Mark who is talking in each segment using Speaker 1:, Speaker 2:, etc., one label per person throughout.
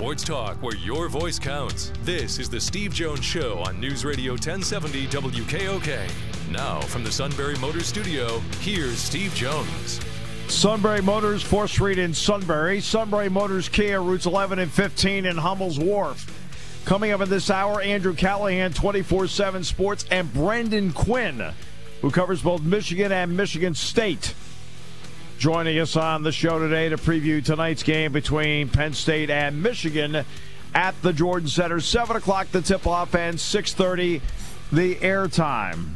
Speaker 1: Sports talk where your voice counts. This is the Steve Jones Show on News Radio 1070 WKOK. Now, from the Sunbury Motors Studio, here's Steve Jones.
Speaker 2: Sunbury Motors, 4th Street in Sunbury. Sunbury Motors Kia, routes 11 and 15 in Hummel's Wharf. Coming up in this hour, Andrew Callahan, 24 7 Sports, and Brendan Quinn, who covers both Michigan and Michigan State. Joining us on the show today to preview tonight's game between Penn State and Michigan at the Jordan Center. 7 o'clock the tip-off and 6.30 the airtime.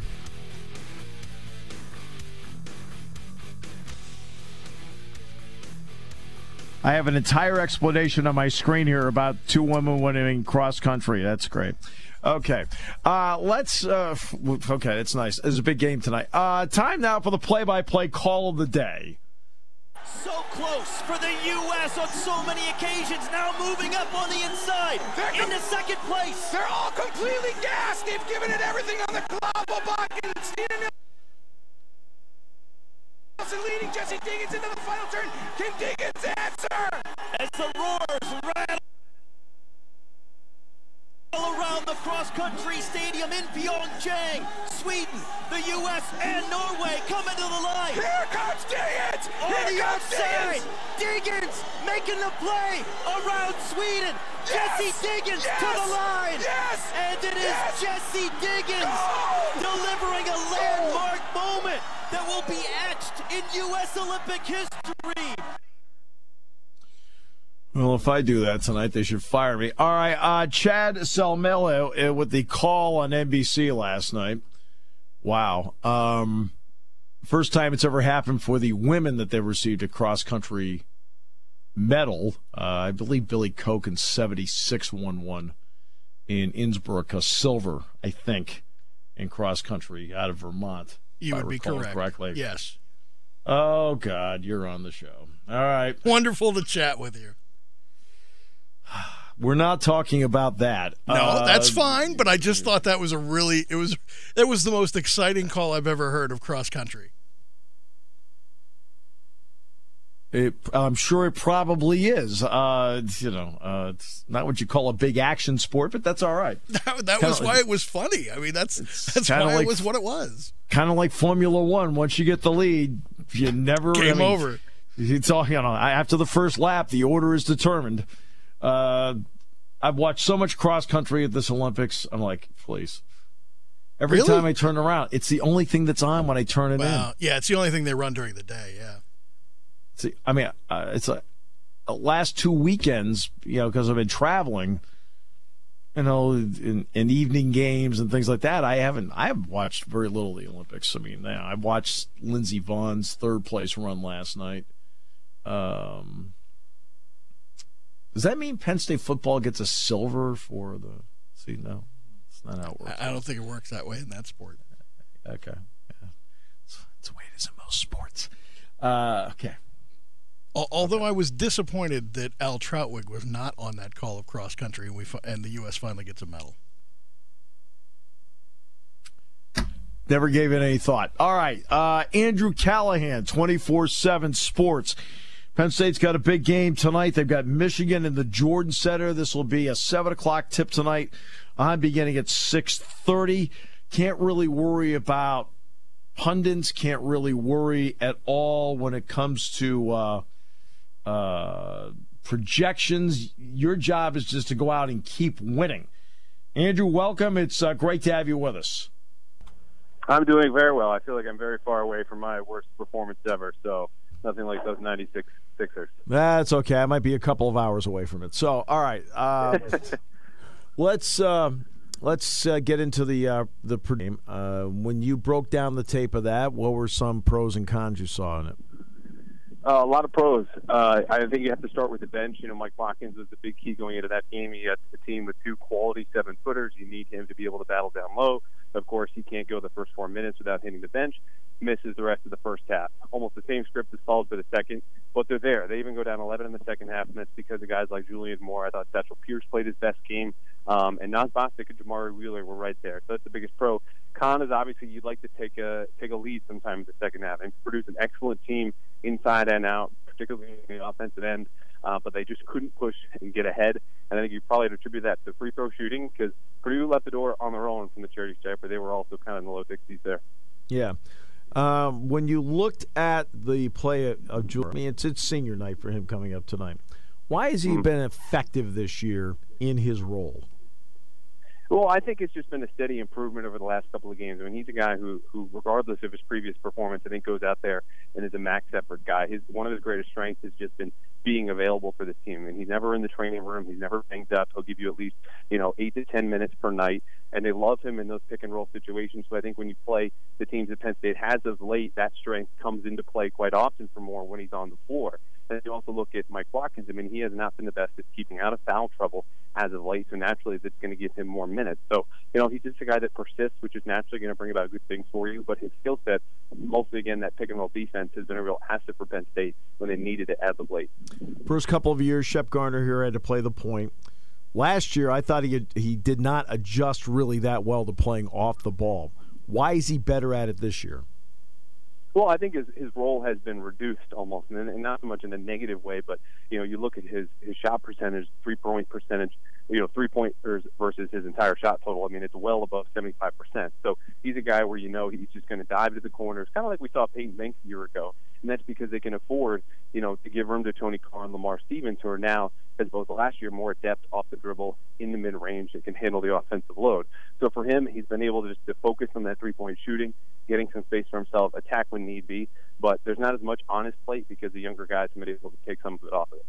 Speaker 2: I have an entire explanation on my screen here about two women winning cross country. That's great. Okay, uh, let's. Uh, okay, it's nice. It's a big game tonight. Uh, time now for the play-by-play call of the day.
Speaker 3: So close for the U.S. on so many occasions. Now moving up on the inside
Speaker 4: They're
Speaker 3: into second place.
Speaker 4: They're all completely gassed. They've given it everything on the club. Obama Nelson leading Jessie Diggins into the final turn. Can Diggins answer?
Speaker 3: As the roars rattle around the cross-country stadium in Pyeongchang, Sweden, the U.S. and Norway coming to the line.
Speaker 4: Here comes Diggins!
Speaker 3: On
Speaker 4: Here
Speaker 3: the outside,
Speaker 4: Diggins!
Speaker 3: Making the play around Sweden.
Speaker 4: Yes!
Speaker 3: Jessie Diggins
Speaker 4: Yes!
Speaker 3: to the line.
Speaker 4: Yes!
Speaker 3: And it is! Jessie Diggins
Speaker 4: Gold!
Speaker 3: delivering a landmark moment that will be etched in U.S. Olympic history.
Speaker 2: Well, if I do that tonight, they should fire me. All right, uh, Chad Salmela uh, with the call on NBC last night. Wow. Um, first time it's ever happened for the women that they received a cross country medal. Uh, I believe Billy Koch in 76 won one in Innsbruck, a silver, I think, in cross country out of Vermont.
Speaker 5: You would be correct.
Speaker 2: Correctly.
Speaker 5: Yes.
Speaker 2: Oh, God, you're on the show. All right.
Speaker 5: Wonderful to chat with you.
Speaker 2: We're not talking about that.
Speaker 5: No,
Speaker 2: Uh,
Speaker 5: that's fine, but I just thought that was a really it was that was the most exciting call I've ever heard of cross country.
Speaker 2: It, I'm sure it probably is. Uh, you know, uh, it's not what you call a big action sport, but that's all right.
Speaker 5: That, that was why it was funny. I mean, that's that's why
Speaker 2: like-
Speaker 5: it was what it was.
Speaker 2: Kind of like Formula One. Once you get the lead, you never I
Speaker 5: Game
Speaker 2: mean,
Speaker 5: over.
Speaker 2: It's all you know. After the first lap, the order is determined. Uh, I've watched so much cross country at this Olympics. I'm like, please. Every
Speaker 5: Really?
Speaker 2: time I turn around, it's the only thing that's on when I turn it in.
Speaker 5: Wow. Yeah, it's the only thing they run during the day. Yeah.
Speaker 2: See, I mean, uh, it's like uh, last two weekends, you know, because I've been traveling, you know, in, in evening games and things like that. I haven't, I have watched very little of the Olympics. I mean, yeah, I watched Lindsey Vonn's third place run last night. Um, does that mean Penn State football gets a silver for the? See, no, it's not how it works.
Speaker 5: I, I don't think it works that way in that sport.
Speaker 2: Okay, yeah, it's, it's the way it is in most sports. Uh, okay.
Speaker 5: Al- Although I was disappointed that Al Trautwig was not on that call of cross country, and we and the U.S. finally gets a medal.
Speaker 2: Never gave it any thought. All right. Uh, Andrew Callahan, 24 7 Sports. Penn State's got a big game tonight. They've got Michigan in the Jordan Center. This will be a 7 o'clock tip tonight. I'm beginning at 6.30. Can't really worry about pundits. Can't really worry at all when it comes to uh, uh, projections. Your job is just to go out and keep winning. Andrew, welcome. It's uh, great to have you with us.
Speaker 6: I'm doing very well. I feel like I'm very far away from my worst performance ever. So nothing like those '96 Sixers.
Speaker 2: That's okay. I might be a couple of hours away from it. So, all right, uh, let's uh, let's uh, get into the uh, the game. Uh, when you broke down the tape of that, what were some pros and cons you saw in it?
Speaker 6: Uh, a lot of pros. Uh, I think you have to start with the bench. You know, Mike Watkins was the big key going into that game. He had a team with two quality seven footers. You need him to be able to battle down low. Of course, he can't go the first four minutes without hitting the bench. Misses the rest of the first half. Almost the same script is followed for the second, but they're there. They even go down 11 in the second half, and that's because of guys like Julian Moore. I thought Satchel Pierce played his best game, um, and Nas Bostick and Jamari Wheeler were right there. So that's the biggest pro. Con is obviously you'd like to take a take a lead sometime in the second half and produce an excellent team inside and out, particularly in the offensive end.
Speaker 7: uh, but they just couldn't push and get ahead. And I think you probably attribute that to free throw shooting because Purdue left the door on their own from the charity stripe, but they were also kind of in the low 60s there.
Speaker 2: Yeah. Um, when you looked at the play of, of Julian, I mean, it's, it's senior night for him coming up tonight. Why has he mm-hmm. been effective this year in his role?
Speaker 7: Well, I think it's just been a steady improvement over the last couple of games. I mean, he's a guy who, who, regardless of his previous performance, I think goes out there and is a max effort guy. His one of his greatest strengths has just been being available for the team. I And he's never in the training room. He's never banged up. He'll give you at least you know eight to ten minutes per night, and they love him in those pick and roll situations. So I think when you play the teams that Penn State has of late, that strength comes into play quite often for more when he's on the floor. And you also look at Mike Watkins. I mean, he has not been the best at keeping out of foul trouble as of late, so naturally that's going to give him more minutes. So, you know, he's just a guy that persists, which is naturally going to bring about good things for you. But his skill set, mostly again, that pick and roll defense, has been a real asset for Penn State when they needed it as of late.
Speaker 2: First couple of years, Shep Garner here had to play the point. Last year, I thought he had, he did not adjust really that well to playing off the ball. Why is he better at it this year?
Speaker 7: Well, I think his his role has been reduced almost, and, and not so much in a negative way, but you know, you look at his his shot percentage, three point percentage, you know, three pointers versus his entire shot total. I mean, it's well above seventy five percent. So he's a guy where you know he's just going to dive to the corners, kind of like we saw Payton Banks a year ago, and that's because they can afford, you know, to give room to Tony Carr and Lamar Stevens, who are now as both last year more adept off the dribble in the mid range that can handle the offensive load. So for him, he's been able to just to focus on that three point shooting, getting some space for himself, attack when need be. But there's not as much on his plate because the younger guys have been able to take some of it off of it.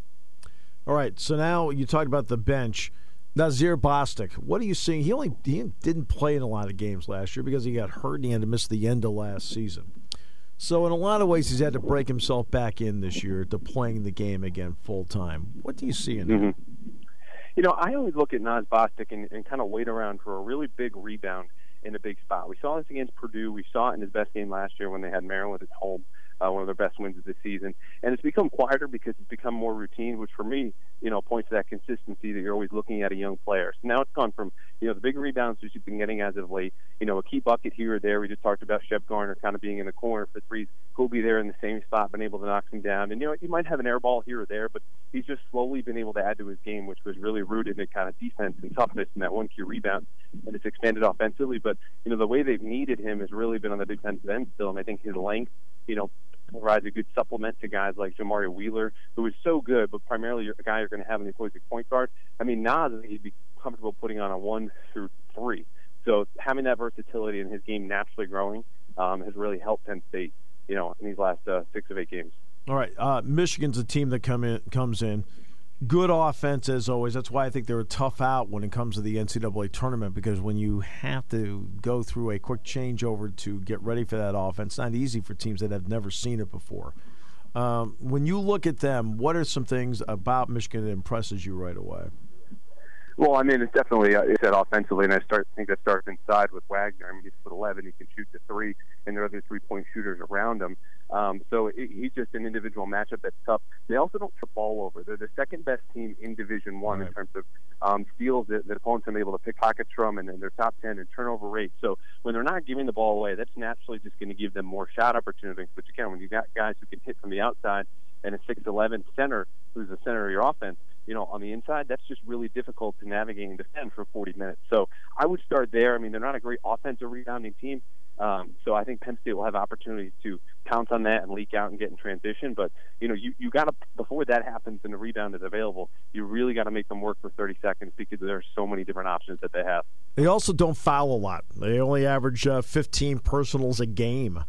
Speaker 2: All right. So now you talked about the bench. Nazeer Bostick, what are you seeing? He only he didn't play in a lot of games last year because he got hurt and he had to miss the end of last season. So in a lot of ways, he's had to break himself back in this year to playing the game again full time. What do you see in him? Mm-hmm.
Speaker 7: You know, I always look at Nas Bostick and, and kind of wait around for a really big rebound in a big spot. We saw this against Purdue. We saw it in his best game last year when they had Maryland at home uh, one of their best wins of the season. And it's become quieter because it's become more routine, which for me, you know, points to that consistency that you're always looking at a young player. So now it's gone from, you know, the big rebounds that you've been getting as of late, you know, a key bucket here or there. We just talked about Shep Garner kind of being in the corner for threes. He'll be there in the same spot, been able to knock them down. And, you know, you might have an air ball here or there, but he's just slowly been able to add to his game, which was really rooted in kind of defense and toughness and that one key rebound. And it's expanded offensively. But, you know, the way they've needed him has really been on the defensive end still. And I think his length, you know, provides a good supplement to guys like Jamari Wheeler, who is so good, but primarily a guy you're going to have in the opposing point guard. I mean, Nas, I think he'd be comfortable putting on a one through three. So having that versatility in his game naturally growing um, has really helped Penn State, you know, in these last uh, six of eight games.
Speaker 2: All right, uh, Michigan's a team that come in comes in good offense as always. That's why I think they're a tough out when it comes to the NCAA tournament because when you have to go through a quick changeover to get ready for that offense, it's not easy for teams that have never seen it before. Um, when you look at them, what are some things about Michigan that impresses you right away?
Speaker 7: Well, I mean, it's definitely uh, it's that offensively, and I start I think that starts inside with Wagner. I mean, he's foot 11, he can shoot the three, and there are other three point shooters around him. Um, so it, he's just an individual matchup that's tough. They also don't the ball over. They're the second best team in Division One right. in terms of um, steals that, that opponents are able to pick pockets from, and then they're top 10 in turnover rate. So when they're not giving the ball away, that's naturally just going to give them more shot opportunities. But again, when you got guys who can hit from the outside and a 6'11 center who's the center of your offense, you know, on the inside, that's just really difficult to navigate and defend for 40 minutes. So I would start there. I mean, they're not a great offensive rebounding team. Um, so I think Penn State will have opportunities to pounce on that and leak out and get in transition. But you know, you you got to before that happens and the rebound is available, you really got to make them work for 30 seconds because there are so many different options that they have.
Speaker 2: They also don't foul a lot. They only average uh, 15 personals a game.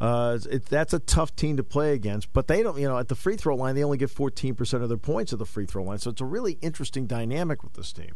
Speaker 2: Uh, it, that's a tough team to play against, but they don't. You know, at the free throw line, they only get 14% of their points at the free throw line. So it's a really interesting dynamic with this team.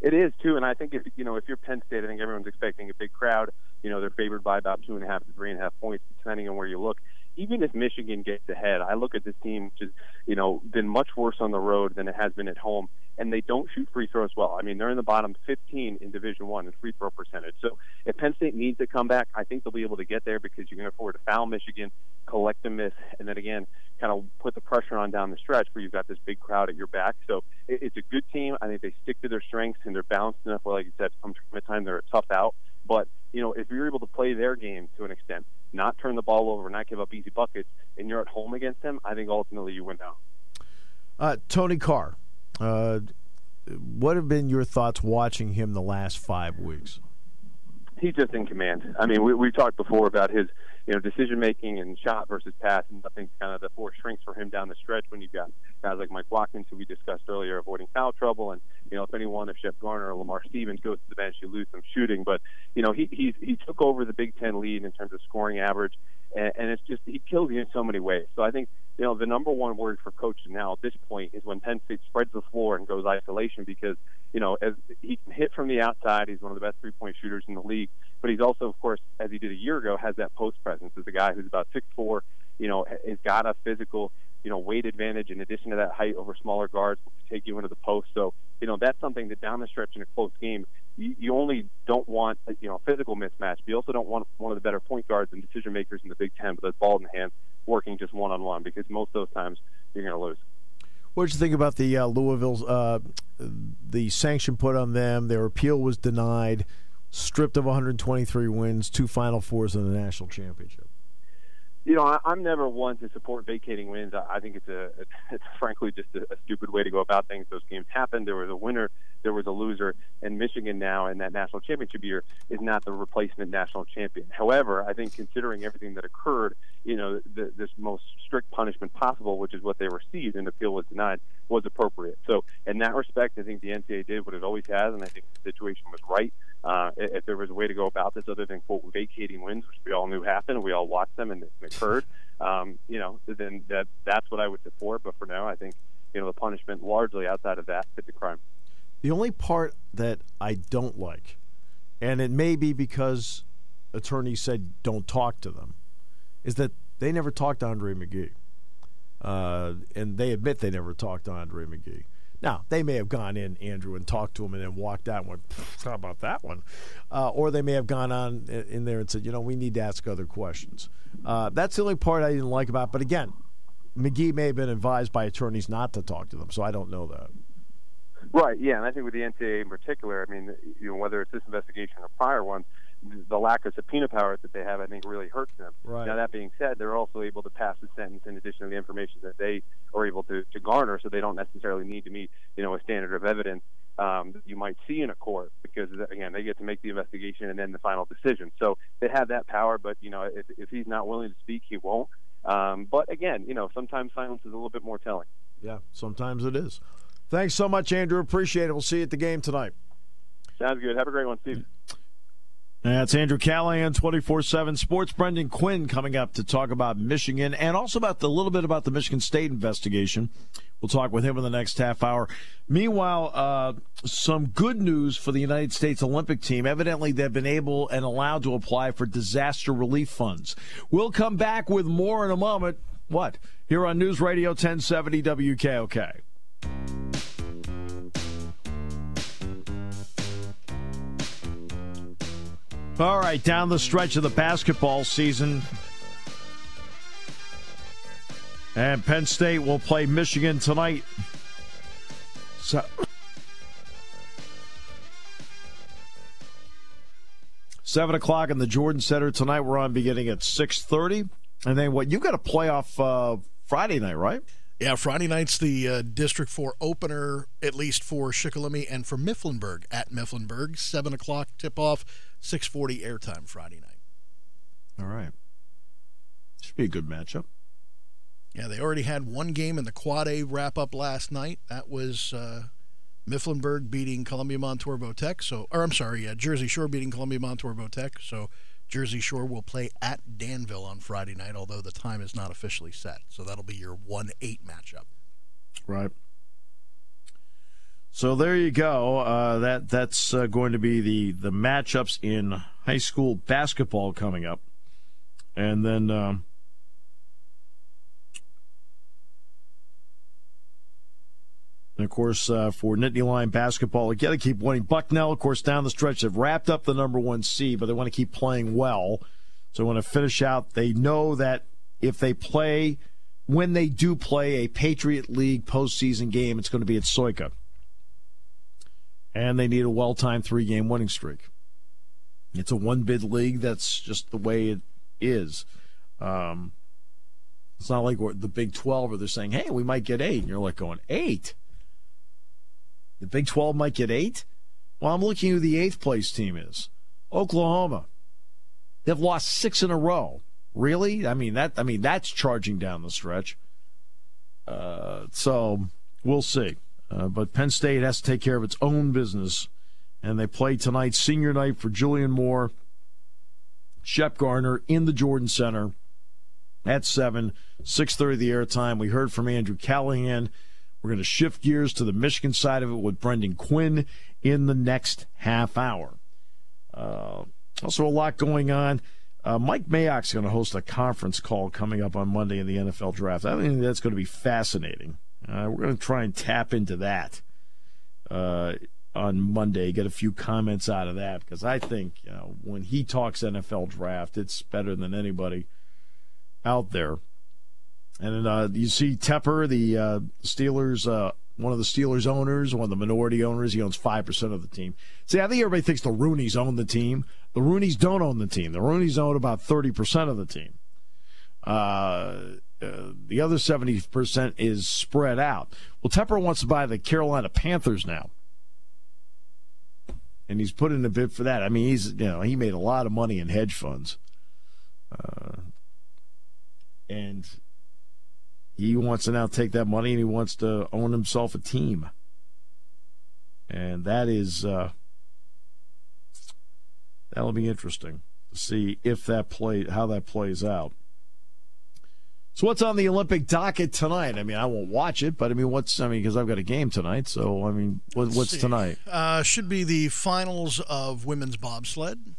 Speaker 7: It is too, and I think if you know if you're Penn State, I think everyone's expecting a big crowd. You know, they're favored by about two and a half to three and a half points, depending on where you look even if Michigan gets ahead, I look at this team which has, you know, been much worse on the road than it has been at home, and they don't shoot free throws well. I mean, they're in the bottom 15 in Division One in free throw percentage. So if Penn State needs to come back, I think they'll be able to get there because you can afford to foul Michigan, collect a miss, and then again, kind of put the pressure on down the stretch where you've got this big crowd at your back. So it's a good team. I think they stick to their strengths and they're balanced enough where, like you said, from time to time they're a tough out. But you know, if you're able to play their game to an extent, not turn the ball over, not give up easy buckets, and you're at home against them, I think ultimately you win out.
Speaker 2: Uh, Tony Carr, uh, what have been your thoughts watching him the last five weeks?
Speaker 7: He's just in command. I mean, we we talked before about his you know, decision making and shot versus pass, and I think kind of the four shrinks for him down the stretch when you've got guys like Mike Watkins, who we discussed earlier, avoiding foul trouble, and you know, if anyone, if Shep Garner or Lamar Stevens goes to the bench, you lose some shooting. But you know, he he he took over the Big Ten lead in terms of scoring average, and, and it's just he kills you in so many ways. So I think you know the number one word for coaches now at this point is when Penn State spreads the floor and goes isolation because you know as he can hit from the outside, he's one of the best three point shooters in the league but he's also, of course, as he did a year ago, has that post presence. As a guy who's about six four, you know, has got a physical, you know, weight advantage in addition to that height over smaller guards to take you into the post. So, you know, that's something that down the stretch in a close game, you, you only don't want, you know, a physical mismatch. But you also don't want one of the better point guards and decision makers in the Big Ten with a ball in hand working just one on one because most of those times you're going to lose.
Speaker 2: What did you think about the uh, Louisville's uh, the sanction put on them? Their appeal was denied stripped of 123 wins, two Final Fours, in the national championship?
Speaker 7: You know, I, am never one to support vacating wins. I, I think it's a, it's frankly just a, a stupid way to go about things. Those games happened. There was a winner, there was a loser, and Michigan now in that national championship year is not the replacement national champion. However, I think considering everything that occurred, you know, the, this most strict punishment possible, which is what they received, and appeal was denied, was appropriate. So, in that respect, I think the NCAA did what it always has, and I think the situation was right. Uh, if there was a way to go about this other than quote vacating wins, which we all knew happened, we all watched them and it occurred, um, you know, then that that's what I would support. But for now, I think you know the punishment largely outside of that fit the crime.
Speaker 2: The only part that I don't like, and it may be because attorneys said don't talk to them, is that they never talked to Andre McGee. Uh, and they admit they never talked to Andre McGee. Now, they may have gone in, Andrew, and talked to him and then walked out and went, how about that one? Uh, or they may have gone on in there and said, you know, we need to ask other questions. Uh, that's the only part I didn't like about it. But again, McGee may have been advised by attorneys not to talk to them, so I don't know that.
Speaker 7: Right, yeah, and I think with the NCAA in particular, I mean, you know, whether it's this investigation or prior ones, the lack of subpoena powers that they have, I think, really hurts them.
Speaker 2: Right.
Speaker 7: Now, that being said, they're also able to pass a sentence in addition to the information that they are able to, to garner, so they don't necessarily need to meet, you know, a standard of evidence um, that you might see in a court because, again, they get to make the investigation and then the final decision. So they have that power, but, you know, if, if he's not willing to speak, he won't. Um, but again, you know, sometimes silence is a little bit more telling.
Speaker 2: Yeah, sometimes it is. Thanks so much, Andrew. Appreciate it. We'll see you at the game tonight.
Speaker 7: Sounds good. Have a great one, Steve.
Speaker 2: That's Andrew Callahan, 24 7 Sports. Brendan Quinn coming up to talk about Michigan and also about the little bit about the Michigan State investigation. We'll talk with him in the next half hour. Meanwhile, uh, some good news for the United States Olympic team. Evidently, they've been able and allowed to apply for disaster relief funds. We'll come back with more in a moment. What? Here on News Radio 1070 WKOK. All right, down the stretch of the basketball season. And Penn State will play Michigan tonight. So, Seven o'clock in the Jordan Center tonight. We're on beginning at six thirty, and then what? You got a playoff uh, Friday night, right?
Speaker 5: Yeah, Friday night's the uh, District 4 opener, at least for Shikellamy and for Mifflinburg at Mifflinburg. 7 o'clock tip off, 640 airtime Friday night.
Speaker 2: All right. Should be a good matchup.
Speaker 5: Yeah, they already had one game in the Quad A wrap up last night. That was uh, Mifflinburg beating Columbia Montour Tech. So, or I'm sorry, yeah, Jersey Shore beating Columbia Montour Tech. So Jersey Shore will play at Danville on Friday night, although the time is not officially set. So that'll be your 1 8 matchup.
Speaker 2: Right. So there you go. Uh, that that's uh, going to be the the matchups in high school basketball coming up, and then um, And of course, uh, for Nittany Lion basketball, they got to keep winning. Bucknell, of course, down the stretch, they've wrapped up the number one seed, but they want to keep playing well. So when to finish out, they know that if they play, when they do play a Patriot League postseason game, it's going to be at Sojka. And they need a well timed three game winning streak. It's a one bid league. That's just the way it is. Um, It's not like the Big 12 where they're saying, hey, we might get eight. And you're like going, eight? The Big 12 might get eight? Well, I'm looking who the eighth place team is Oklahoma. They've lost six in a row. Really? I mean that. I mean that's charging down the stretch. Uh, so we'll see. Uh, but Penn State has to take care of its own business, and they play tonight, senior night for Julian Moore, Shep Garner in the Jordan Center at seven, six thirty the airtime. We heard from Andrew Callahan. We're going to shift gears to the Michigan side of it with Brendan Quinn in the next half hour. Uh, also, a lot going on. Uh, Mike Mayock's going to host a conference call coming up on Monday in the NFL draft. I think that's going to be fascinating. Uh, we're going to try and tap into that uh, on Monday, get a few comments out of that because I think you know, when he talks NFL draft, it's better than anybody out there. And uh, you see Tepper, the uh, Steelers, uh, one of the Steelers owners, one of the minority owners. He owns five percent of the team. See, I think everybody thinks the Rooneys own the team. The Rooneys don't own the team. The Rooneys own about thirty percent of the team. Uh, the other seventy percent is spread out. Well, Tepper wants to buy the Carolina Panthers now, and he's put in a bid for that. I mean, he's you know he made a lot of money in hedge funds, uh, and he wants to now take that money and he wants to own himself a team. And that is uh, that'll be interesting to see if that play how that plays out. So what's on the Olympic docket tonight? I mean, I won't watch it, but I mean, what's I mean because I've got a game tonight. So I mean, what, what's tonight?
Speaker 5: Uh, should be the finals of women's bobsled.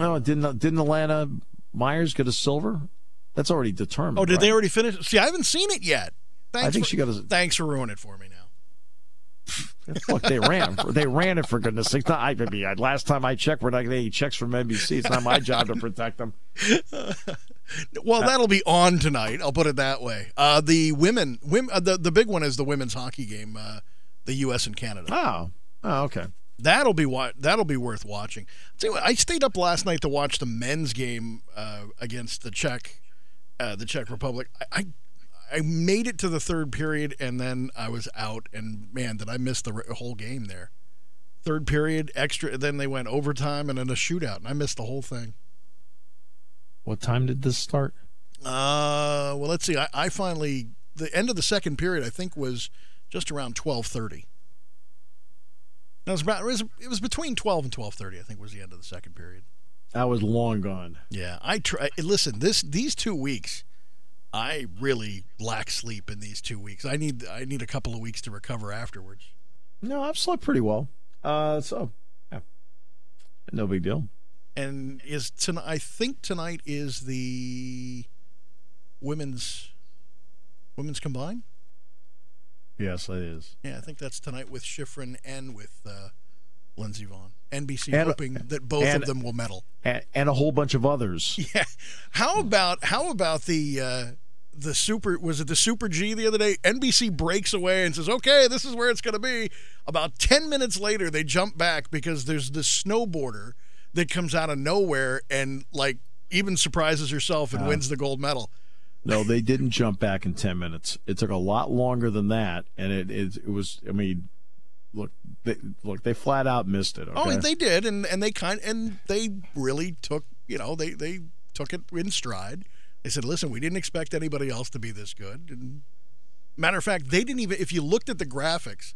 Speaker 2: oh, didn't didn't Elana Meyers get a silver? That's already determined.
Speaker 5: Oh, did
Speaker 2: right?
Speaker 5: they already finish? See, I haven't seen it yet. Thanks
Speaker 2: I think
Speaker 5: for,
Speaker 2: she got a.
Speaker 5: Thanks for ruining it for me now.
Speaker 2: Look, they ran. They ran it for goodness sake. Not, I mean, last time I checked, we're not getting any checks from NBC. It's not my job to protect them.
Speaker 5: well, that'll be on tonight. I'll put it that way. Uh, the women, women, uh, the the big one is the women's hockey game, uh, the U.S. and Canada.
Speaker 2: Oh, oh, okay.
Speaker 5: That'll be wa- that'll be worth watching. See, I stayed up last night to watch the men's game uh, against the Czech, uh, the Czech Republic. I, I I made it to the third period and then I was out. And man, did I miss the whole game there? Third period, extra. Then they went overtime and then a shootout, and I missed the whole thing.
Speaker 2: What time did this start?
Speaker 5: Uh, well, let's see. I, I finally the end of the second period. I think was just around twelve thirty. It was about it was, it was between twelve and twelve thirty. I think was the end of the second period.
Speaker 2: That was long gone.
Speaker 5: Yeah, I try. Listen, this these two weeks, I really lack sleep in these two weeks. I need I need a couple of weeks to recover afterwards.
Speaker 2: No, I've slept pretty well. Uh, so yeah, no big deal.
Speaker 5: And is tonight? I think tonight is the women's women's combined.
Speaker 2: Yes, it is.
Speaker 5: Yeah, I think that's tonight with Shiffrin and with uh, Lindsey Vonn. NBC
Speaker 2: And-
Speaker 5: hoping that both
Speaker 2: and-
Speaker 5: of them will medal.
Speaker 2: And, and a whole bunch of others.
Speaker 5: Yeah. How about how about the uh, the super was it the Super G the other day? NBC breaks away and says, "Okay, this is where it's going to be." About ten minutes later, they jump back because there's this snowboarder that comes out of nowhere and like even surprises herself and wins the gold medal.
Speaker 2: No, they didn't jump back in ten minutes. It took a lot longer than that, and it it, it was. I mean, look, they, look, they flat out missed it. Oh, okay?
Speaker 5: Oh, they did, and and they kind and they really took you know they they took it in stride. They said, "Listen, we didn't expect anybody else to be this good." And matter of fact, they didn't even. If you looked at the graphics,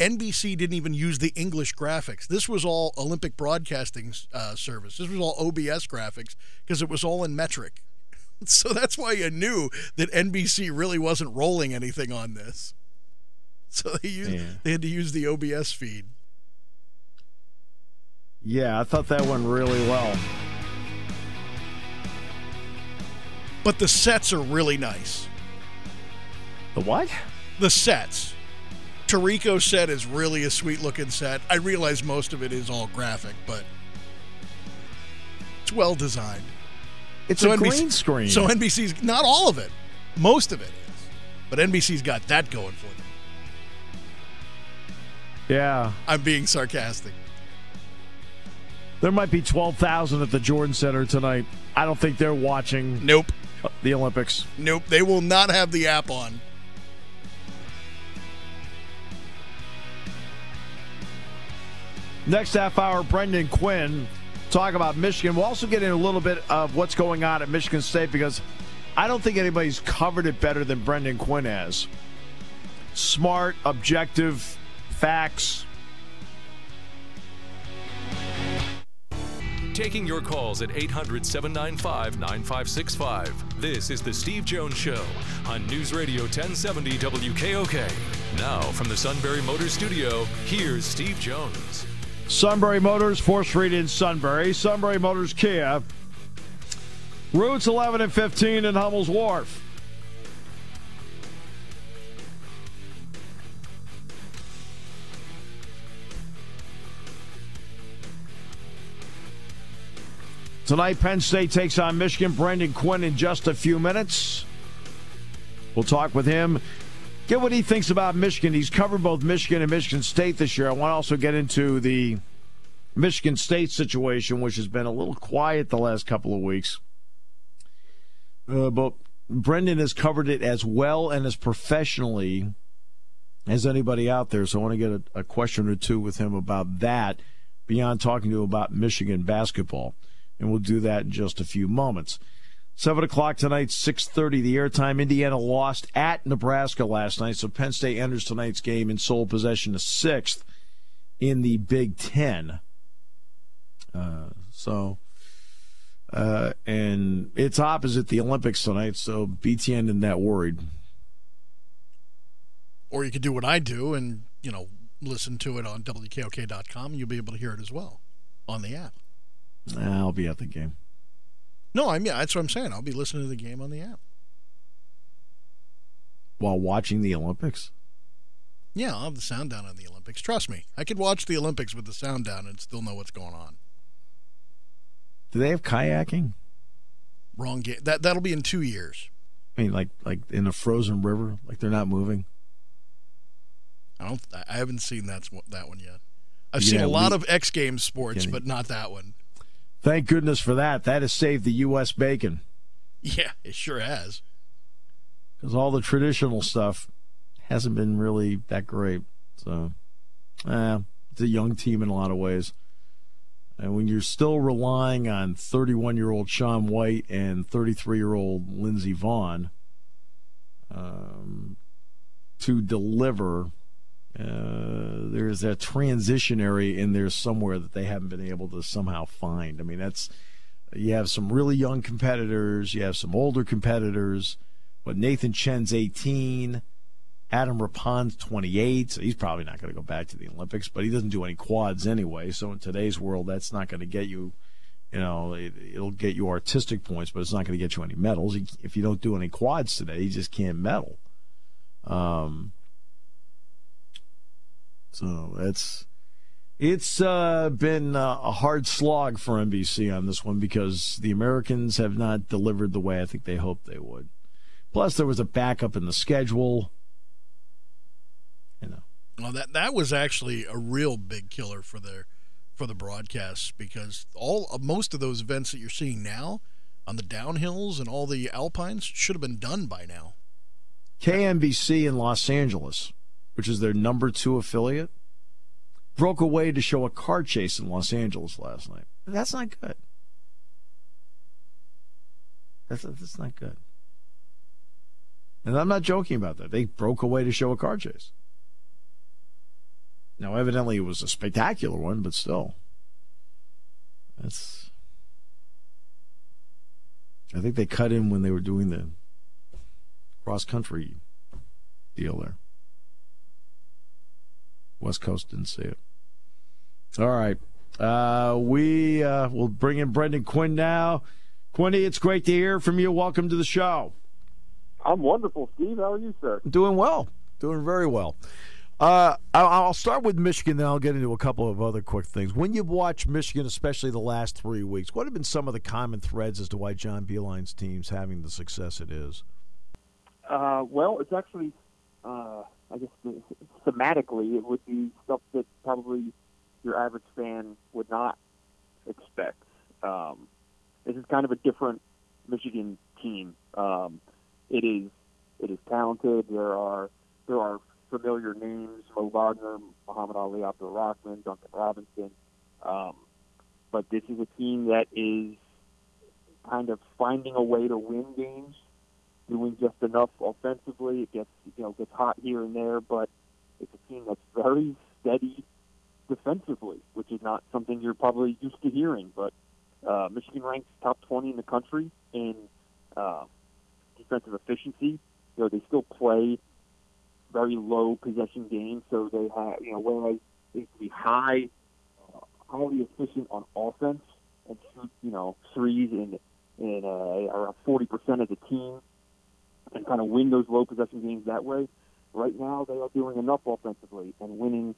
Speaker 5: NBC didn't even use the English graphics. This was all Olympic Broadcasting uh, Service. This was all OBS graphics because it was all in metric. So that's why you knew that NBC really wasn't rolling anything on this. So they used,
Speaker 2: Yeah.
Speaker 5: they had to use the OBS feed.
Speaker 2: Yeah, I thought that went really well.
Speaker 5: But the sets are really nice.
Speaker 2: The what?
Speaker 5: The sets. Tirico set is really a sweet looking set. I realize most of it is all graphic, but it's well designed.
Speaker 2: It's
Speaker 5: So
Speaker 2: a
Speaker 5: NBC
Speaker 2: green screen.
Speaker 5: So NBC's not all of it. Most of it is. But NBC's got that going for them.
Speaker 2: yeah,
Speaker 5: I'm being sarcastic.
Speaker 2: there might be twelve thousand at the Jordan Center tonight. I don't think they're watching.
Speaker 5: Nope.
Speaker 2: the Olympics.
Speaker 5: Nope, they will not have the app on.
Speaker 2: Next half hour, Brendan Quinn talk about Michigan. We'll also get in a little bit of what's going on at Michigan State because I don't think anybody's covered it better than Brendan Quinn has. Smart, objective, facts.
Speaker 1: Taking your calls at 800 795 9565. This is The Steve Jones Show on News Radio 1070 WKOK. Now, from the Sunbury Motors Studio, here's Steve Jones.
Speaker 2: Sunbury Motors, 4th Street in Sunbury. Sunbury Motors Kia. Routes 11 and 15 in Hummel's Wharf. Tonight, Penn State takes on Michigan. Brendan Quinn in just a few minutes. We'll talk with him, get what he thinks about Michigan. He's covered both Michigan and Michigan State this year. I want to also get into the Michigan State situation, which has been a little quiet the last couple of weeks. Uh, but Brendan has covered it as well and as professionally as anybody out there. So I want to get a, a question or two with him about that beyond talking to him about Michigan basketball and we'll do that in just a few moments. Seven o'clock tonight, six thirty. The airtime. Indiana lost at Nebraska last night, so Penn State enters tonight's game in sole possession of sixth in the Big Ten. Uh, so, uh, and it's opposite the Olympics tonight, so BTN isn't that worried.
Speaker 5: Or you could do what I do and you know listen to it on WKOK.com. You'll be able to hear it as well on the app.
Speaker 2: I'll be at the game.
Speaker 5: No, I mean that's what I'm saying. I'll be listening to the game on the app
Speaker 2: while watching the Olympics.
Speaker 5: Yeah, I'll have the sound down on the Olympics. Trust me, I could watch the Olympics with the sound down and still know what's going on.
Speaker 2: Do they have kayaking?
Speaker 5: Wrong game. That that'll be in two years.
Speaker 2: I mean, like like in a frozen river, like they're not moving.
Speaker 5: I don't. I haven't seen that that one yet. I've seen a lot of X Games sports, but not that one.
Speaker 2: Thank goodness for that. That has saved the U.S. bacon.
Speaker 5: Yeah, it sure has.
Speaker 2: Because all the traditional stuff hasn't been really that great. So, eh, it's a young team in a lot of ways. And when you're still relying on 31 year old Shaun White and 33 year old Lindsey Vonn um, to deliver uh, there's a transition area in there somewhere that they haven't been able to somehow find. I mean, that's you have some really young competitors, you have some older competitors, but Nathan Chen's 18, Adam Rippon's 28, so he's probably not going to go back to the Olympics, but he doesn't do any quads anyway. So in today's world, that's not going to get you. You know, it, will get you artistic points, but it's not going to get you any medals. If you don't do any quads today, you just can't medal. Um, so it's it's uh, been uh, a hard slog for NBC on this one because the Americans have not delivered the way I think they hoped they would. Plus, there was a backup in the schedule. You know.
Speaker 5: Well, that that was actually a real big killer for the for the broadcasts because all most of those events that you're seeing now on the downhills and all the alpines should have been done by now.
Speaker 2: KNBC in Los Angeles which is their number two affiliate, broke away to show a car chase in Los Angeles last night. That's not good. That's, that's not good. And I'm not joking about that. They broke away to show a car chase. Now, evidently, it was a spectacular one, but still. That's. I think they cut in when they were doing the cross country deal there. West Coast didn't see it. All right. Uh, we uh, will bring in Brendan Quinn now. Quinny, it's great to hear from you. Welcome to the show.
Speaker 6: I'm wonderful, Steve. How are you, sir?
Speaker 2: Doing well. Doing very well. Uh, I'll start with Michigan, then I'll get into a couple of other quick things. When you've watched Michigan, especially the last three weeks, what have been some of the common threads as to why John Beilein's team's having the success it is?
Speaker 6: Uh, well, it's actually uh, I guess thematically, it would be stuff that probably your average fan would not expect. Um, this is kind of a different Michigan team. Um, it is it is talented. There are there are familiar names: Mo Wagner, Muhammad Ali, Abdur-Rahkman, Duncan Robinson. Um, but this is a team that is kind of finding a way to win games, doing just enough offensively. It gets you know gets hot here and there, but it's a team that's very steady defensively, which is not something you're probably used to hearing. But uh, Michigan ranks top 20 in the country in uh, defensive efficiency. You know, they still play very low possession games, so they have you know whereas they can be high, uh, highly efficient on offense and shoot you know threes in in uh, around 40 percent as a team, and kind of win those low possession games that way. Right now, they are doing enough offensively and winning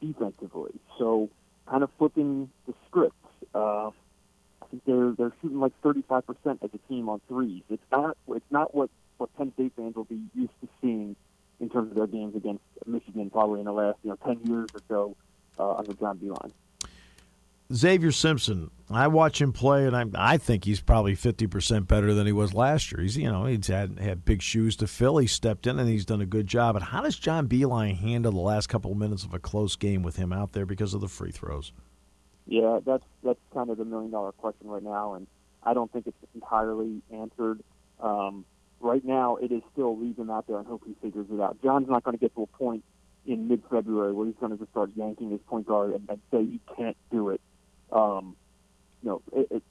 Speaker 6: defensively. So, kind of flipping the script. Uh, I think they're they're shooting like 35 percent as a team on threes. It's not it's not what what Penn State fans will be used to seeing in terms of their games against Michigan, probably in the last you know 10 years or so uh, under John Beilein.
Speaker 2: Xavier Simpson, I watch him play, and I I think he's probably fifty percent better than he was last year. He's you know he's had had big shoes to fill. He stepped in and he's done a good job. But how does John Beilein handle the last couple of minutes of a close game with him out there because of the free throws?
Speaker 6: Yeah, that's that's kind of the million dollar question right now, and I don't think it's entirely answered. Um, right now, it is still leave him out there and hope he figures it out. John's not going to get to a point in mid February where he's going to just start yanking his point guard and, and say he can't do it. Um, you know, it, it,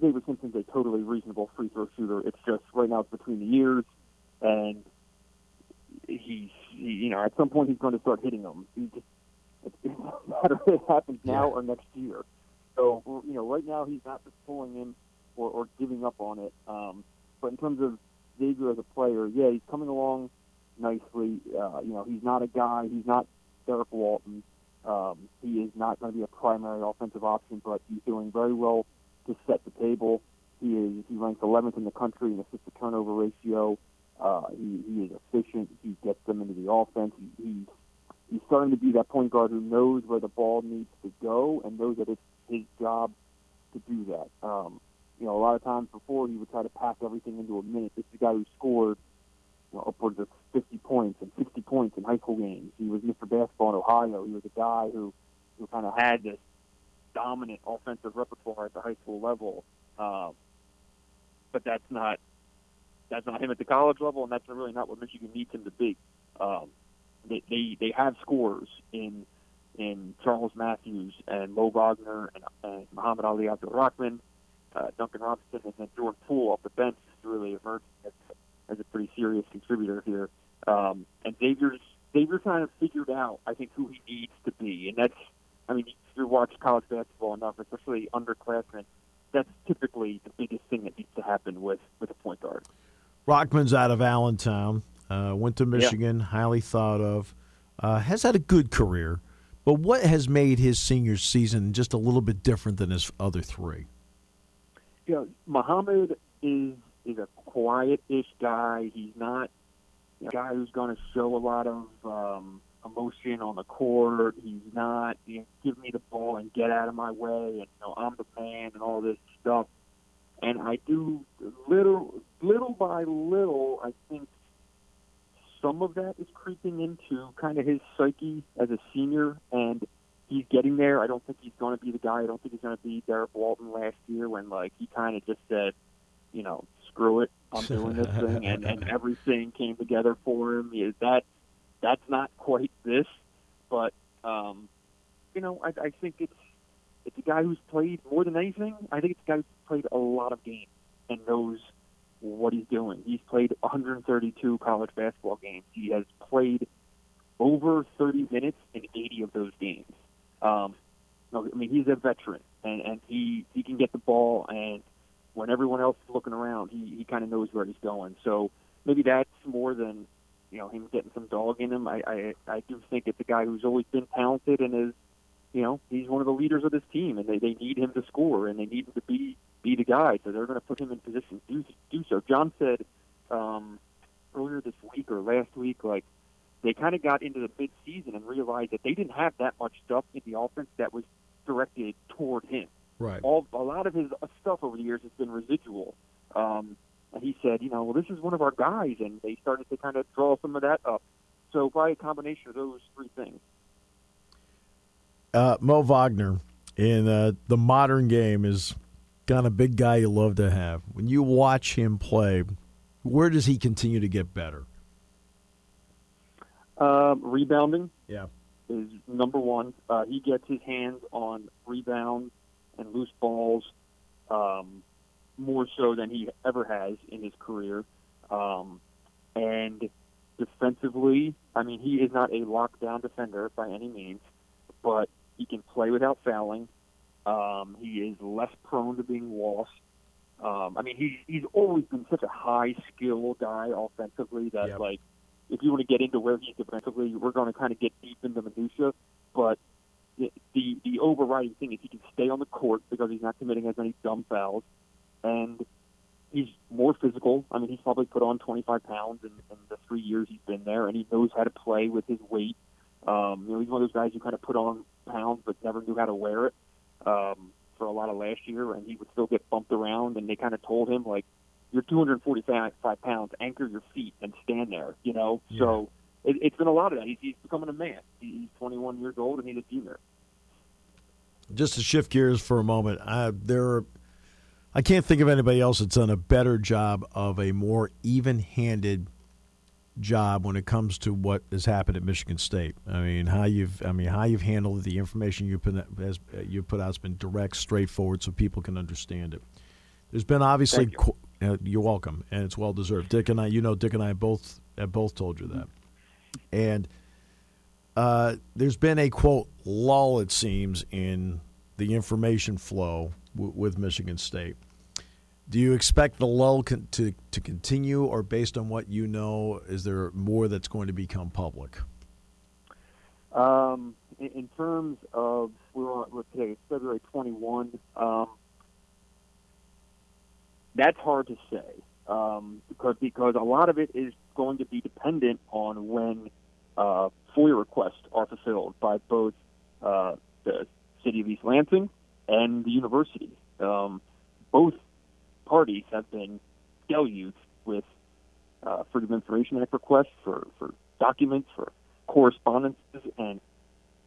Speaker 6: Xavier Simpson's a totally reasonable free throw shooter. It's just right now it's between the years, and he's he, you know at some point he's going to start hitting them. He just it doesn't matter if it happens now or next year. So you know, right now he's not just pulling in or, or giving up on it. Um, but in terms of Xavier as a player, yeah, he's coming along nicely. Uh, you know, he's not a guy. He's not Derrick Walton. Um, he is not going to be a primary offensive option, but he's doing very well to set the table. He is he ranks 11th in the country in assist to turnover ratio. Uh, he, he is efficient. He gets them into the offense. He, he's he's starting to be that point guard who knows where the ball needs to go and knows that it's his job to do that. Um, you know, a lot of times before he would try to pack everything into a minute. This is a guy who scored you know, upwards of 50 points and 60 points in high school games. He was Mr. Basketball in Ohio. He was a guy who, who kind of had this dominant offensive repertoire at the high school level. Um, but that's not that's not him at the college level, and that's really not what Michigan needs him to be. Um, they, they they have scores in in Charles Matthews and Mo Wagner and, and Muhammad Ali Abdur-Rahkman, uh, Duncan Robinson, and then Jordan Poole off the bench is really emerging as, as a pretty serious contributor here. Um, and Xavier's Xavier's kind of figured out, I think, who he needs to be, and that's I mean, if you watch college basketball enough, especially underclassmen, that's typically the biggest thing that needs to happen with with a point guard.
Speaker 2: Rahkman's out of Allentown. Uh, went to Michigan, yeah. highly thought of. Uh, has had a good career, but what has made his senior season just a little bit different than his other three?
Speaker 6: Yeah, know, Muhammad is is a quiet-ish guy. He's not a guy who's going to show a lot of um, emotion on the court. He's not you know, give me the ball and get out of my way, and you know I'm the man and all this stuff. And I do little little by little, I think some of that is creeping into kind of his psyche as a senior, and he's getting there. I don't think he's going to be the guy. I don't think he's going to be Derrick Walton last year when like he kind of just said, you know, screw it, I'm doing this thing, and and everything came together for him. Is that that's not quite this, but um, you know, I, I think it's it's a guy who's played more than anything. I think it's a guy who's played a lot of games and knows what he's doing. He's played 132 college basketball games. He has played over 30 minutes in 80 of those games. Um, I mean, he's a veteran, and, and he he can get the ball, and when everyone else is looking around, he he kind of knows where he's going. So maybe that's more than you know him getting some dog in him. I I, I do think it's a guy who's always been talented and is you know he's one of the leaders of this team, and they they need him to score, and they need him to be be the guy. So they're going to put him in position to do, do so. John said um, earlier this week or last week, like they kind of got into the mid-season and realized that they didn't have that much stuff in the offense that was directed toward him.
Speaker 2: Right.
Speaker 6: All a lot of his stuff over the years has been residual, um, And he said, you know, well, this is one of our guys, and they started to kind of draw some of that up. So probably a combination of those three things.
Speaker 2: Uh, Mo Wagner in uh, the modern game is kind of big guy you love to have. When you watch him play, where does he continue to get better?
Speaker 6: Um, rebounding
Speaker 2: Yeah.
Speaker 6: is number one. Uh, he gets his hands on rebounds and loose balls um, more so than he ever has in his career. Um, and defensively, I mean, he is not a lockdown defender by any means, but he can play without fouling. Um, he is less prone to being lost. Um, I mean, he's he's always been such a high skill guy offensively that
Speaker 2: Yep.
Speaker 6: like if you want to get into where he's defensively, we're going to kind of get deep into minutia. But the, the the overriding thing is he can stay on the court because he's not committing as many dumb fouls, and he's more physical. I mean, he's probably put on 25 pounds in, in the three years he's been there, and he knows how to play with his weight. Um, you know, he's one of those guys who kind of put on pounds but never knew how to wear it um, for a lot of last year, and he would still get bumped around. And they kind of told him like, "You're 245 pounds. Anchor your feet and stand there." You know, so it, it's been a lot of that. He's, he's becoming a man. He- He's 21 years old, and he's a junior.
Speaker 2: Just to shift gears for a moment, I, there, are, I can't think of anybody else that's done a better job of a more even-handed job when it comes to what has happened at Michigan State. I mean, how you've, I mean, how you've handled the information you put has you put out has been direct, straightforward, so people can understand it. There's been obviously,
Speaker 6: you.
Speaker 2: qu- uh, you're welcome, and it's well deserved. Dick and I, you know, Dick and I both have both told you that, and uh, there's been a quote lull, it seems, in the information flow w- with Michigan State. Do you expect the lull con- to to continue, or based on what you know, is there more that's going to become public?
Speaker 6: Um, in, terms of we're on we're today it's February 21. Um, that's hard to say um, because because a lot of it is going to be dependent on when uh, FOIA requests are fulfilled by both uh, the city of East Lansing and the university. Um, both parties have been deluged with uh, Freedom of Information Act requests for, for documents, for correspondences, and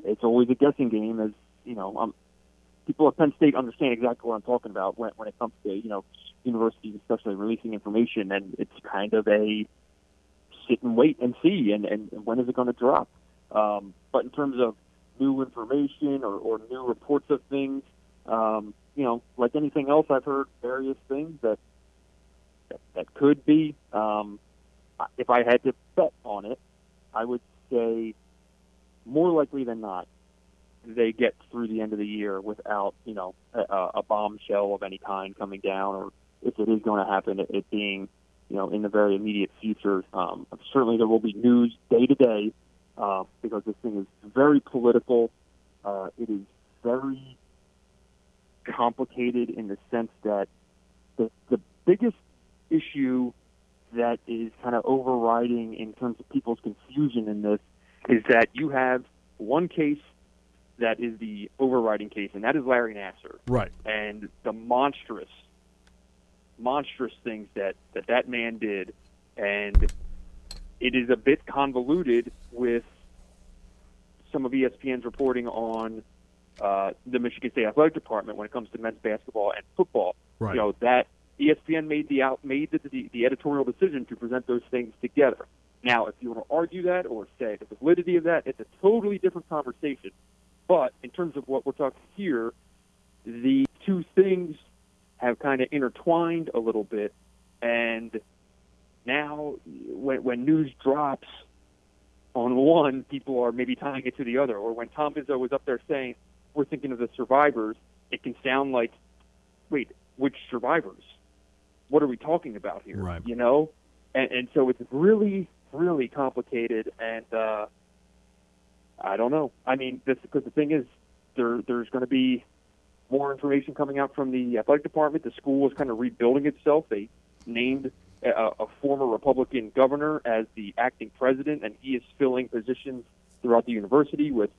Speaker 6: it's always a guessing game. As you know, um, people at Penn State understand exactly what I'm talking about when, when it comes to you know universities, especially releasing information, and it's kind of a sit and wait and see, and, and when is it going to drop? Um, but in terms of new information or, or new reports of things, um, you know, like anything else, I've heard various things that that, that could be. Um, if I had to bet on it, I would say more likely than not they get through the end of the year without you know a, a bombshell of any kind coming down, or if it is going to happen, it, it being you know in the very immediate future. Um, certainly, there will be news day to day uh, because this thing is very political. Uh, it is very complicated in the sense that the the biggest issue that is kind of overriding in terms of people's confusion in this is that you have one case that is the overriding case, and that is Larry Nassar
Speaker 2: Right.
Speaker 6: and the monstrous, monstrous things that that, that man did, and it is a bit convoluted with some of ESPN's reporting on uh, the Michigan State Athletic Department when it comes to men's basketball and football.
Speaker 2: Right.
Speaker 6: You know that ESPN made the out made the, the, the editorial decision to present those things together. Now, if you want to argue that or say the validity of that, it's a totally different conversation. But in terms of what we're talking here, the two things have kind of intertwined a little bit, and now when, when news drops on one, people are maybe tying it to the other. Or when Tom Izzo was up there saying, "We're thinking of the survivors," it can sound like, "Wait, which survivors? What are we talking about here?"
Speaker 2: Right.
Speaker 6: You know, and, and so it's really, really complicated, and uh, I don't know. I mean, this because the thing is, there there's going to be more information coming out from the athletic department. The school is kind of rebuilding itself. They named a, a former Republican governor as the acting president, and he is filling positions throughout the university with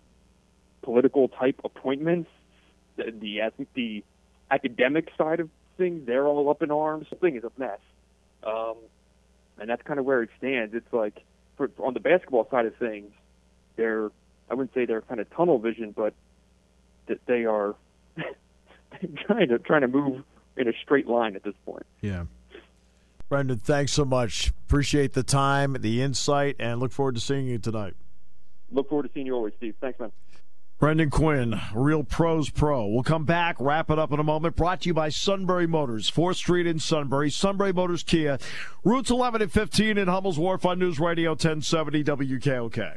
Speaker 6: political type appointments. The the, the academic side of things, they're all up in arms. The thing is a mess. Um, and that's kind of where it stands. It's like for, on the basketball side of things, they're I wouldn't say they're kind of tunnel vision, but that they are trying to trying to move in a straight line at this point.
Speaker 2: Yeah. Brendan, thanks so much. Appreciate the time, the insight, and look forward to seeing you tonight.
Speaker 6: Look forward to seeing you always, Steve. Thanks, man.
Speaker 2: Brendan Quinn, Real Pros Pro. We'll come back, wrap it up in a moment. Brought to you by Sunbury Motors, 4th Street in Sunbury. Sunbury Motors Kia, routes 11 and 15 in Hummel's Wharf on News Radio 1070 WKOK.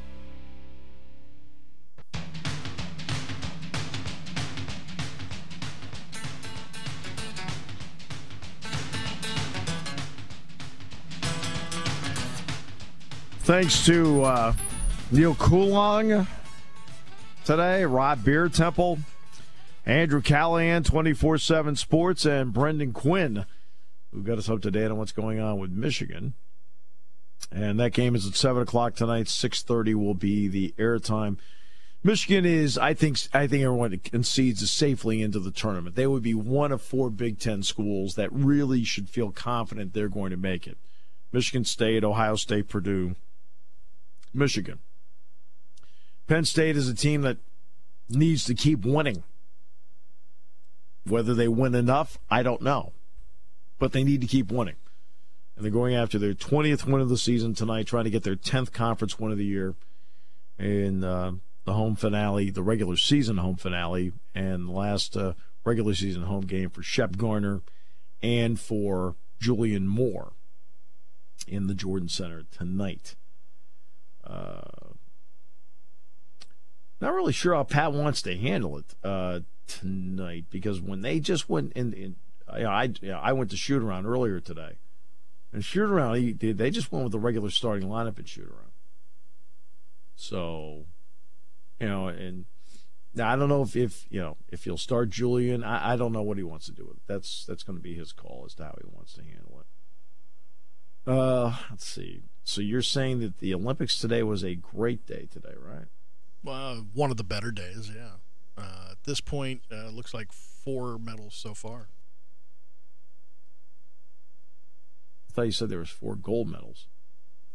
Speaker 2: Thanks to uh, Neal Coolong today, Rob Biertempfel, Andrew Callahan, 24 7 Sports, and Brendan Quinn, who got us up to date on what's going on with Michigan. And that game is at 7 o'clock tonight. 6.30 will be the airtime. Michigan is, I think, I think everyone concedes is safely into the tournament. They would be one of four Big Ten schools that really should feel confident they're going to make it. Michigan State, Ohio State, Purdue, Michigan. Penn State is a team that needs to keep winning. Whether they win enough, I don't know. But they need to keep winning. And they're going after their 20th win of the season tonight, trying to get their 10th conference win of the year in uh, the home finale, the regular season home finale, and last uh, regular season home game for Shep Garner and for Julian Moore in the Jordan Center tonight. Uh, not really sure how Pat wants to handle it uh, tonight because when they just went in, in I I went to shoot around earlier today, and shoot around he, they just went with the regular starting lineup and shoot around. So, you know, and now I don't know if, if you know if he'll start Julian. I, I don't know what he wants to do with it. That's that's going to be his call as to how he wants to handle it. Uh, let's see. So you're saying that the Olympics today was a great day today, right?
Speaker 5: Well, one of the better days, yeah. Uh, at this point, uh, looks like four medals so far.
Speaker 2: I thought you said there was four gold medals.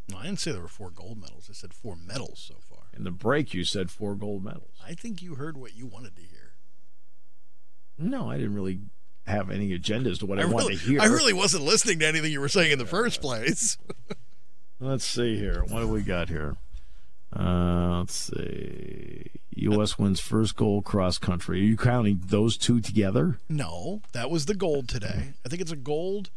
Speaker 5: No, I didn't say there were four gold medals. I said four medals so far.
Speaker 2: In the break, you said four gold medals.
Speaker 5: I think you heard what you wanted to hear.
Speaker 2: No, I didn't really have any agenda as to what I,
Speaker 5: I
Speaker 2: wanted to hear.
Speaker 5: I really wasn't listening to anything you were saying in the first place.
Speaker 2: Let's see here. What do we got here? Uh, let's see. U.S. wins first gold cross country. Are you counting those two together?
Speaker 5: no, that was the gold today. I think it's a gold.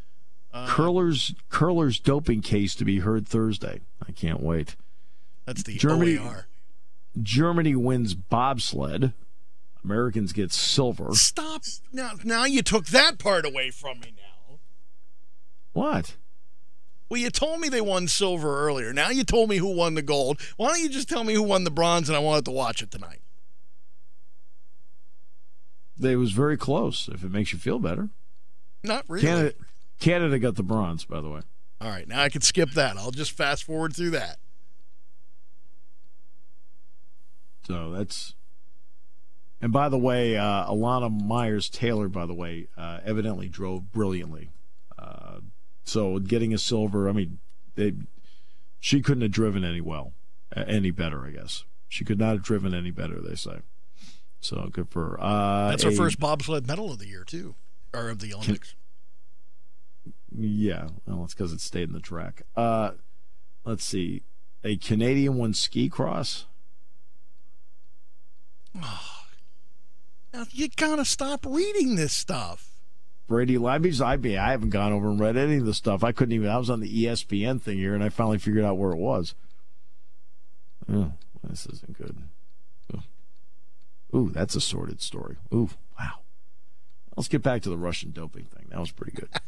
Speaker 5: Uh,
Speaker 2: Curlers curlers doping case to be heard Thursday. I can't wait.
Speaker 5: That's the
Speaker 2: Germany-
Speaker 5: OAR.
Speaker 2: Germany wins bobsled. Americans get silver.
Speaker 5: Stop. Now, now you took that part away from me now.
Speaker 2: What?
Speaker 5: Well, you told me they won silver earlier. Now you told me who won the gold. Why don't you just tell me who won the bronze and I wanted to watch it tonight?
Speaker 2: It was very close. If it makes you feel better.
Speaker 5: Not really.
Speaker 2: Canada, Canada got the bronze, by the way.
Speaker 5: All right, now I can skip that. I'll just fast forward through that.
Speaker 2: So that's. And by the way, uh, Elana Meyers Taylor, by the way, uh, evidently drove brilliantly. So getting a silver, I mean, they, she couldn't have driven any well, any better, I guess. She could not have driven any better, they say. So good for her. Uh,
Speaker 5: That's her
Speaker 2: a-
Speaker 5: first bobsled medal of the year, too, or of the Olympics.
Speaker 2: Yeah, well, it's because it stayed in the track. Uh, let's see, a Canadian won ski cross.
Speaker 5: Now, you gotta stop reading this stuff.
Speaker 2: Brady Levy's I be I haven't gone over and read any of the stuff. I couldn't even I was on the ESPN thing here and I finally figured out where it was. Oh, this isn't good. Ooh, Ooh that's a sordid story. Ooh, wow. Let's get back to the Russian doping thing. That was pretty good.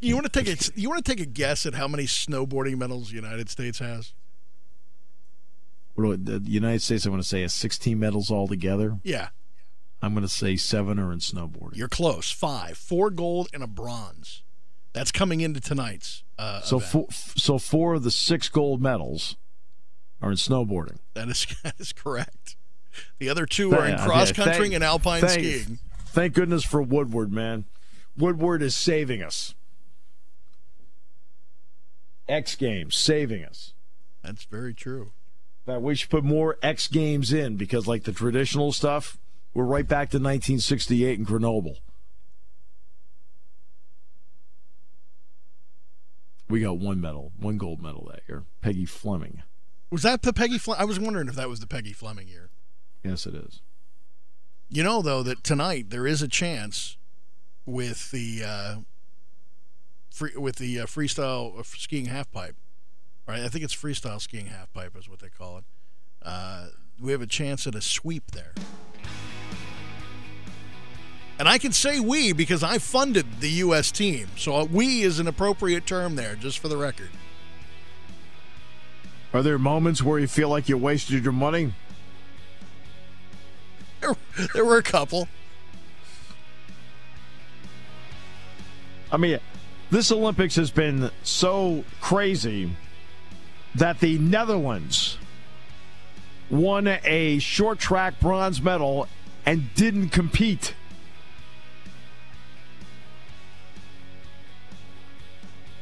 Speaker 5: You want to take a you want to take a guess at how many snowboarding medals the United States has?
Speaker 2: What do I- the United States, I want to say, has 16 medals altogether.
Speaker 5: Yeah,
Speaker 2: I'm going to say seven are in snowboarding.
Speaker 5: you're close. Five, four gold and a bronze. That's coming into tonight's. Uh,
Speaker 2: so,
Speaker 5: event.
Speaker 2: four, so four of the six gold medals are in snowboarding.
Speaker 5: that is that is correct. The other two are in cross
Speaker 2: yeah,
Speaker 5: country and alpine
Speaker 2: thank-
Speaker 5: skiing.
Speaker 2: Thank goodness for Woodward, man. Woodward is saving us. X Games saving us.
Speaker 5: That's very true.
Speaker 2: But we should put more X Games in because, like the traditional stuff, we're right back to 1968 in Grenoble. We got one medal, one gold medal that year. Peggy Fleming.
Speaker 5: Was that the Peggy? Fle- I was wondering if that was the Peggy Fleming year.
Speaker 2: Yes, it is.
Speaker 5: You know, though, that tonight there is a chance with the uh, free with the uh, freestyle uh, skiing half pipe, right? I think it's freestyle skiing half pipe is what they call it. Uh, we have a chance at a sweep there, and I can say we because I funded the U.S. team, so uh, we is an appropriate term there, just for the record.
Speaker 2: Are there moments where you feel like you wasted your money?
Speaker 5: There, there were a couple.
Speaker 2: I mean, this Olympics has been so crazy that the Netherlands won a short track bronze medal and didn't compete.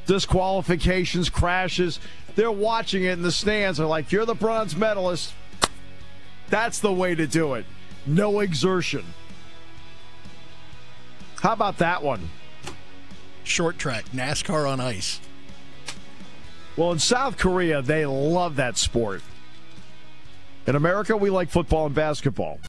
Speaker 2: Disqualifications, crashes. They're watching it in the stands. They're like, You're the bronze medalist. That's the way to do it. No exertion. How about that one?
Speaker 5: Short track, NASCAR on ice.
Speaker 2: Well, in South Korea, they love that sport. In America, we like football and basketball.